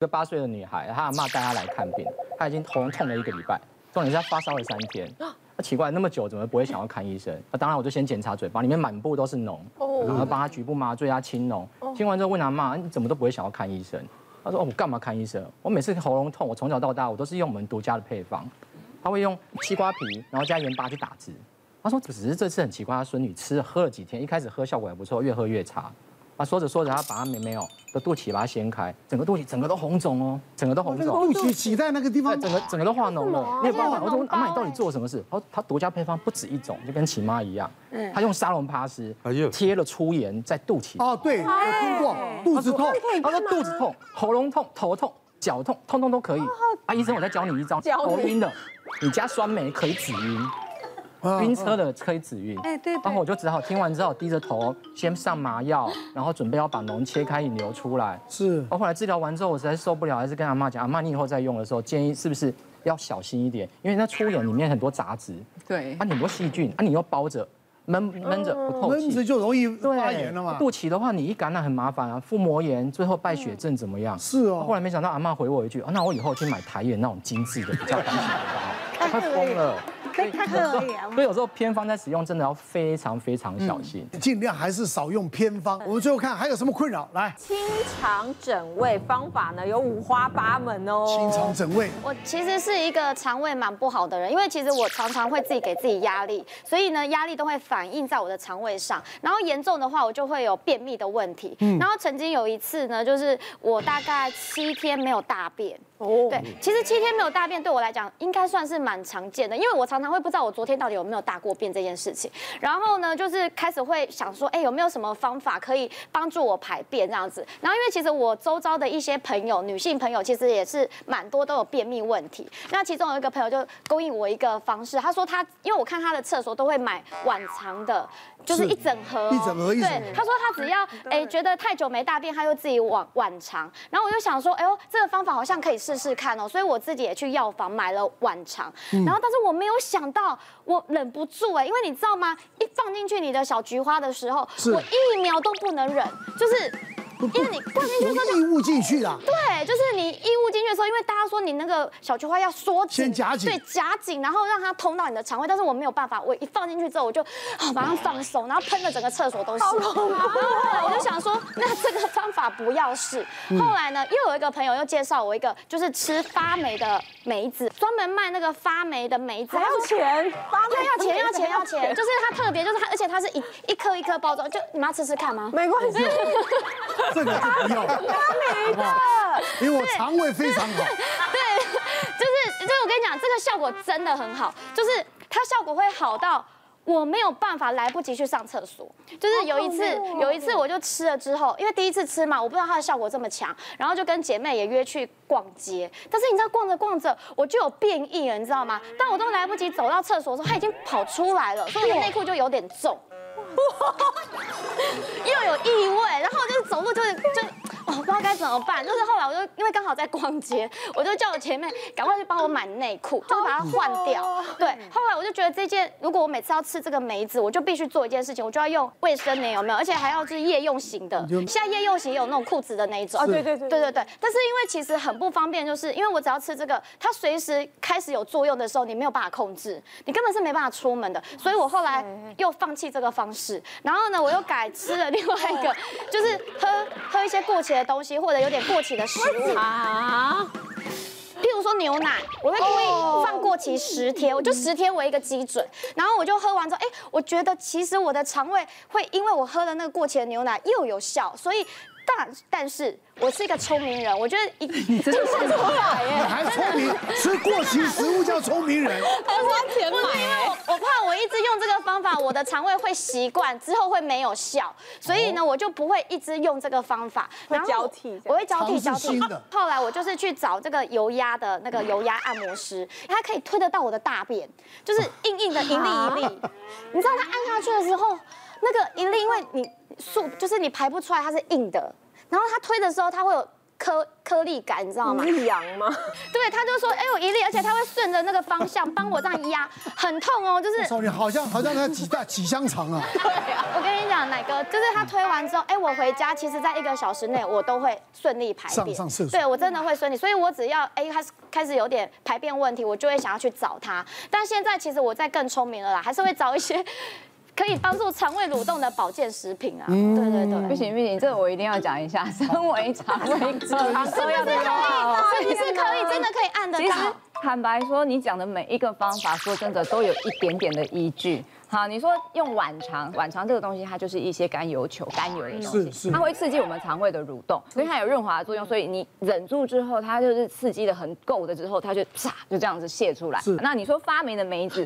一个八岁的女孩，她阿妈带她来看病，她已经喉咙痛了一个礼拜，重点是她发烧了三天。那奇怪，那么久怎么不会想要看医生？那当然我就先检查嘴巴，里面满布都是脓，然后帮她局部麻醉啊清脓。清完之后问阿妈，你怎么都不会想要看医生？她说哦，我干嘛看医生？我每次喉咙痛，我从小到大我都是用我们独家的配方，她会用西瓜皮，然后加盐巴去打汁。她说只是这次很奇怪，她孙女吃了喝了几天，一开始喝效果还不错，越喝越差。他说着说着，他把他妹妹哦的肚脐把它掀开，整个肚脐整个都红肿哦，整个都红肿。肚脐挤在那个地方，整个整个都化脓了。你有办法？我说阿妈，你到底做了什么事？他说他独家配方不止一种，就跟琦妈一样。他用沙龙帕斯贴了粗盐在肚脐。哦，对，我听过。肚子痛，他说肚子痛、喉咙痛、头痛、脚痛，通通都可以。啊，医生，我再教你一招，头晕的，你加酸梅可以止晕。晕车的可以止晕，哎对，然后我就只好听完之后低着头先上麻药，然后准备要把脓切开引流出来。是，我后来治疗完之后，我实在受不了，还是跟阿妈讲，阿妈你以后再用的时候建议是不是要小心一点，因为那粗盐里面很多杂质，对，啊很多细菌，啊你又包着闷闷着不透气，闷着就容易发炎了嘛。肚脐的话你一感染很麻烦啊，腹膜炎最后败血症怎么样？是哦。后来没想到阿妈回我一句，那我以后去买台盐那种精致的比较干净的包，快疯了。所以，所以有时候偏方在使用真的要非常非常小心，尽量还是少用偏方。我们最后看还有什么困扰？来，清肠整胃方法呢，有五花八门哦。清肠整胃，我其实是一个肠胃蛮不好的人，因为其实我常常会自己给自己压力，所以呢，压力都会反映在我的肠胃上。然后严重的话，我就会有便秘的问题。然后曾经有一次呢，就是我大概七天没有大便。哦，对，其实七天没有大便对我来讲应该算是蛮常见的，因为我常常会不知道我昨天到底有没有大过便这件事情。然后呢，就是开始会想说，哎，有没有什么方法可以帮助我排便这样子？然后因为其实我周遭的一些朋友，女性朋友其实也是蛮多都有便秘问题。那其中有一个朋友就勾引我一个方式，他说他因为我看他的厕所都会买晚肠的，就是一整盒，一整盒，一整盒。对，他说他只要 哎觉得太久没大便，他就自己碗碗肠。然后我就想说，哎呦，这个方法好像可以试试试看哦，所以我自己也去药房买了碗肠，然后但是我没有想到，我忍不住哎，因为你知道吗？一放进去你的小菊花的时候，我一秒都不能忍，就是。因为你灌进去之后就异物进去了，对，就是你异物进去的时候，因为大家说你那个小菊花要缩紧，先夹紧，对，夹紧，然后让它通到你的肠胃，但是我没有办法，我一放进去之后，我就啊马上放松，然后喷的整个厕所都是。我就想说，那这个方法不要试。后来呢，又有一个朋友又介绍我一个，就是吃发霉的梅子，专门卖那个发霉的梅子，还要钱，对，要钱要钱要钱，就是它特别，就是它，而且它是一一颗一颗包装，就你们要吃吃看吗？没关系。这个就不要，因为我肠胃非常好。对，就是就是我跟你讲，这个效果真的很好，就是它效果会好到我没有办法来不及去上厕所。就是有一次，有一次我就吃了之后，因为第一次吃嘛，我不知道它的效果这么强，然后就跟姐妹也约去逛街。但是你知道，逛着逛着我就有变异了，你知道吗？但我都来不及走到厕所的时候，它已经跑出来了，所以我的内裤就有点重。又有异味，然后就是走路就是就哦，不知道该怎么办。就是后来我就因为刚好在逛街，我就叫我前妹赶快去帮我买内裤，就是把它换掉。对，后来我就觉得这件，如果我每次要吃这个梅子，我就必须做一件事情，我就要用卫生棉，有没有？而且还要就是夜用型的。现在夜用型也有那种裤子的那一种。对对对对对对。但是因为其实很不方便，就是因为我只要吃这个，它随时开始有作用的时候，你没有办法控制，你根本是没办法出门的。所以我后来又放弃这个方式。然后呢，我又改吃了另外一个，就是喝喝一些过期的东西，或者有点过期的食物啊，譬如说牛奶，我会故意放过期十天，我就十天为一个基准。然后我就喝完之后，哎，我觉得其实我的肠胃会因为我喝了那个过期的牛奶又有效，所以但但是。我是一个聪明人，我觉得一 你真的是聪明耶，还聪明，吃过期食物叫聪明人。还花钱买，因为我我怕我一直用这个方法，我的肠胃会习惯，之后会没有效，所以呢，我就不会一直用这个方法。会交替，我会交替交替。后来我就是去找这个油压的那个油压按摩师，他可以推得到我的大便，就是硬硬的一粒一粒。你知道他按下去的时候，那个一粒，因为你速就是你排不出来，它是硬的。然后他推的时候，他会有颗颗粒感，你知道吗？一痒吗？对，他就说，哎，我一粒，而且他会顺着那个方向帮我这样压，很痛哦，就是。少年好像好像在挤大挤香肠啊。对啊。我跟你讲，奶哥，就是他推完之后，哎，我回家，其实在一个小时内，我都会顺利排便。上上厕所。对，我真的会顺利，所以我只要哎开始开始有点排便问题，我就会想要去找他。但现在其实我在更聪明了啦，还是会找一些。可以帮助肠胃蠕动的保健食品啊！对对对，不行不行，这个我一定要讲一下。身为肠胃科，是不是可以？是不是可以？真的可以按得到。其实坦白说，你讲的每一个方法，说真的都有一点点的依据。好，你说用晚肠，晚肠这个东西，它就是一些甘油球、甘油的东西，它会刺激我们肠胃的蠕动，所以它有润滑的作用。所以你忍住之后，它就是刺激的很够的之后，它就啪就这样子泄出来。那你说发霉的梅子？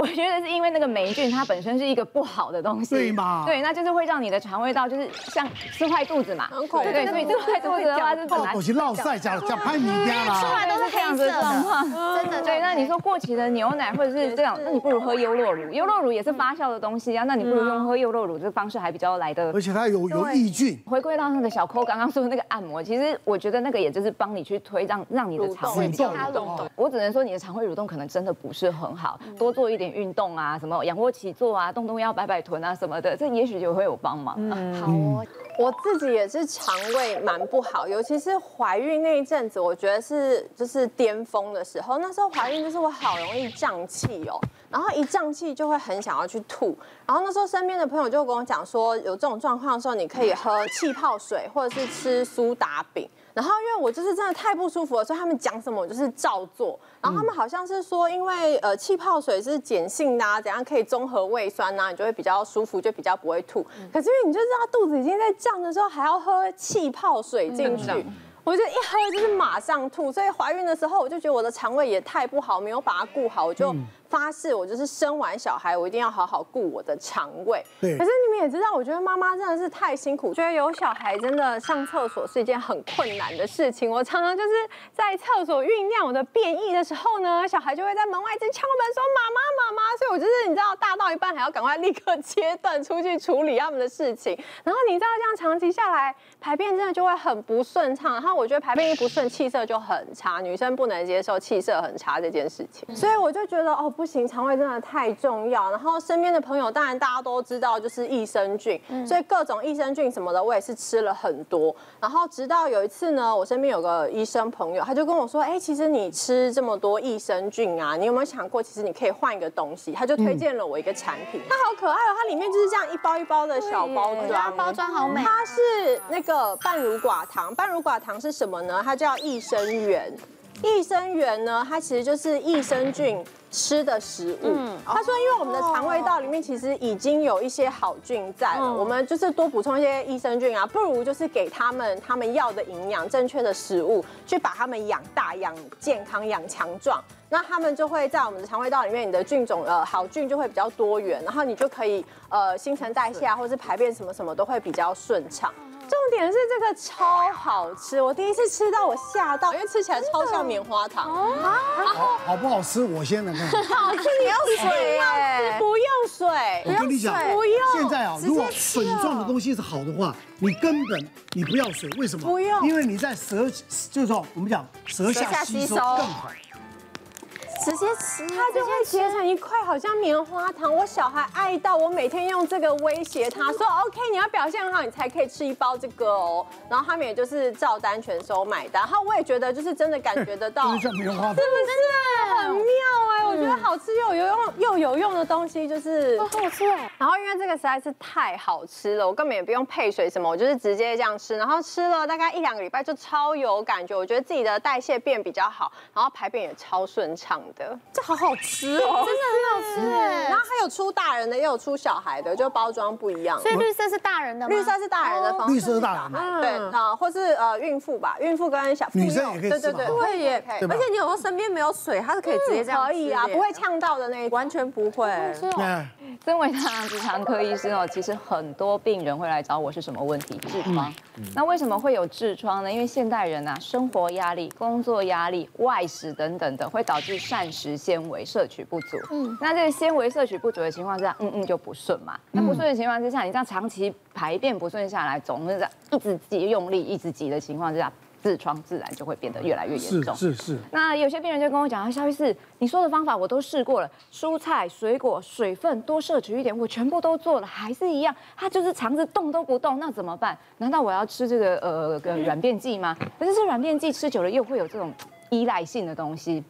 我觉得是因为那个霉菌它本身是一个不好的东西，对嘛？对，那就是会让你的肠胃道就是像吃坏肚子嘛，很恐怖。对，所以吃坏肚子的话是本来。我去烙赛加加拍米家啦。出来都是黑色的状况，真的。对，那你说过期的牛奶或者是这样，那你不如喝优酪乳。优酪乳也是发酵的东西啊，那你不如用喝优酪乳这个方式还比较来的。而且它有有益菌。回归到那个小抠刚刚说的那个按摩，其实我觉得那个也就是帮你去推让让你的肠胃蠕动。我只能说你的肠胃蠕动可能真的不是很好，多做一点运动啊什么。仰卧起坐啊，动动腰，摆摆臀啊，什么的，这也许就会有帮忙。嗯，好哦。我自己也是肠胃蛮不好，尤其是怀孕那一阵子，我觉得是就是巅峰的时候。那时候怀孕就是我好容易胀气哦，然后一胀气就会很想要去吐。然后那时候身边的朋友就跟我讲说，有这种状况的时候，你可以喝气泡水，或者是吃苏打饼。然后因为我就是真的太不舒服了，所以他们讲什么我就是照做。然后他们好像是说，因为呃气泡水是碱性的啊，怎样可以中和胃酸呐，你就会比较舒服，就比较不会吐。可是因为你就知道肚子已经在胀的时候，还要喝气泡水进去，我就一喝就是马上吐。所以怀孕的时候，我就觉得我的肠胃也太不好，没有把它顾好，我就。发誓，我就是生完小孩，我一定要好好顾我的肠胃。对。可是你们也知道，我觉得妈妈真的是太辛苦，觉得有小孩真的上厕所是一件很困难的事情。我常常就是在厕所酝酿我的便意的时候呢，小孩就会在门外一直敲门说妈妈妈妈，所以我就是你知道大到一半还要赶快立刻切断出去处理他们的事情。然后你知道这样长期下来，排便真的就会很不顺畅。然后我觉得排便一不顺，气色就很差，女生不能接受气色很差这件事情。所以我就觉得哦。不行，肠胃真的太重要。然后身边的朋友，当然大家都知道，就是益生菌，嗯、所以各种益生菌什么的，我也是吃了很多。然后直到有一次呢，我身边有个医生朋友，他就跟我说：“哎，其实你吃这么多益生菌啊，你有没有想过，其实你可以换一个东西？”他就推荐了我一个产品，它好可爱哦，它里面就是这样一包一包的小包装，包装好美。它是那个半乳寡糖，半乳寡糖是什么呢？它叫益生元。益生元呢，它其实就是益生菌吃的食物。嗯，他说，因为我们的肠胃道里面其实已经有一些好菌在了，我们就是多补充一些益生菌啊，不如就是给他们他们要的营养、正确的食物，去把他们养大、养健康、养强壮，那他们就会在我们的肠胃道里面，你的菌种呃好菌就会比较多元，然后你就可以呃新陈代谢啊，或是排便什么什么都会比较顺畅。重点是这个超好吃，我第一次吃到我吓到，因为吃起来超像棉花糖。啊，好，好不好吃？我先来看。好吃，你要水耶？不用水，我跟你讲，不用。现在啊，如果粉状的东西是好的话，你根本你不要水，为什么？不用，因为你在舌，就是说我们讲舌下吸收更好。直接吃，它就会结成一块，好像棉花糖。我小孩爱到我每天用这个威胁他说：“OK，你要表现很好，你才可以吃一包这个哦。”然后他们也就是照单全收买单。然后我也觉得就是真的感觉得到，是不是很妙哎？我觉得好吃又有用又有用的东西就是好吃哎。然后因为这个实在是太好吃了，我根本也不用配水什么，我就是直接这样吃。然后吃了大概一两个礼拜就超有感觉，我觉得自己的代谢变比较好，然后排便也超顺畅。的，这好好吃哦，真的很好吃哎。然后还有出大人的，也有出小孩的，就包装不一样。所以绿色是大人的吗？绿色是大人的方式，绿色是大人的，对啊，或是呃孕妇吧，孕妇跟小女生也可以吃，对对对，也可以。而且你有时候身边没有水，它是可以直接这样可以啊，不会呛到的那一种，完全不会。身为大肠直肠科医生哦，其实很多病人会来找我是什么问题？痔疮。那为什么会有痔疮呢？因为现代人啊，生活压力、工作压力、外食等等的，会导致膳食纤维摄取不足。嗯，那这个纤维摄取不足的情况之下，嗯嗯就不顺嘛。那不顺的情况之下，你这样长期排便不顺下来，总是这样一直挤用力，一直挤的情况之下。痔疮自然就会变得越来越严重。是是是。那有些病人就跟我讲啊，萧医师，你说的方法我都试过了，蔬菜、水果、水分多摄取一点，我全部都做了，还是一样，他就是肠子动都不动，那怎么办？难道我要吃这个呃个软便剂吗？可是这软便剂吃久了又会有这种依赖性的东西。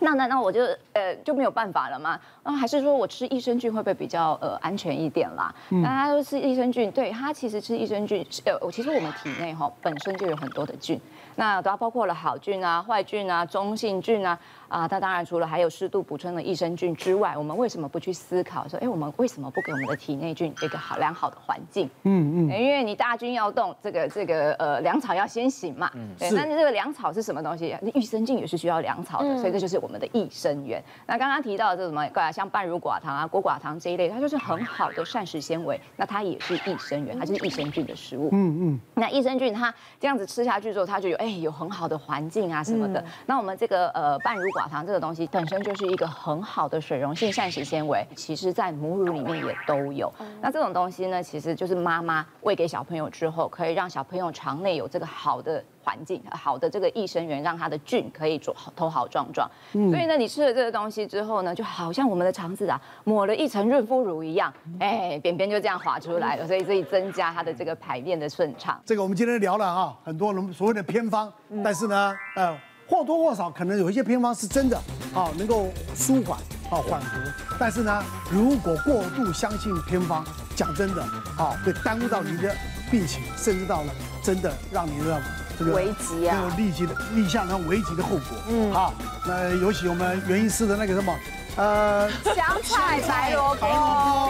那那那我就呃就没有办法了吗？那还是说我吃益生菌会不会比较呃安全一点啦？那他说吃益生菌，对他其实吃益生菌，呃，我其实我们体内哈本身就有很多的菌，那都包括了好菌啊、坏菌啊、中性菌啊。啊，它当然除了还有适度补充的益生菌之外，我们为什么不去思考说，哎，我们为什么不给我们的体内菌一个好良好的环境？嗯嗯，因为你大军要动，这个这个呃粮草要先行嘛。嗯，对。但是这个粮草是什么东西？益生菌也是需要粮草的，嗯、所以这就是我们的益生元。那刚刚提到的这什么，像半乳寡糖啊、果寡糖这一类，它就是很好的膳食纤维，那它也是益生元，它就是益生菌的食物。嗯嗯。那益生菌它这样子吃下去之后，它就有哎有很好的环境啊什么的。嗯、那我们这个呃半乳寡糖糖这个东西本身就是一个很好的水溶性膳食纤维，其实在母乳里面也都有。那这种东西呢，其实就是妈妈喂给小朋友之后，可以让小朋友肠内有这个好的环境，好的这个益生元，让他的菌可以做头好壮壮。所以呢，你吃了这个东西之后呢，就好像我们的肠子啊抹了一层润肤乳一样，哎，便便就这样滑出来了，所以可以增加它的这个排便的顺畅。这个我们今天聊了哈，很多人所谓的偏方，但是呢，呃。或多或少可能有一些偏方是真的，啊，能够舒缓啊缓和。但是呢，如果过度相信偏方，讲真的，啊，会耽误到你的病情，甚至到了真的让你的这个危急啊，有立即的立下那危急的后果。嗯，好，那尤其我们袁医师的那个什么，呃，香菜白萝卜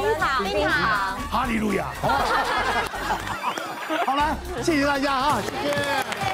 冰糖冰糖，哈利路亚。好了，谢谢大家啊，谢谢。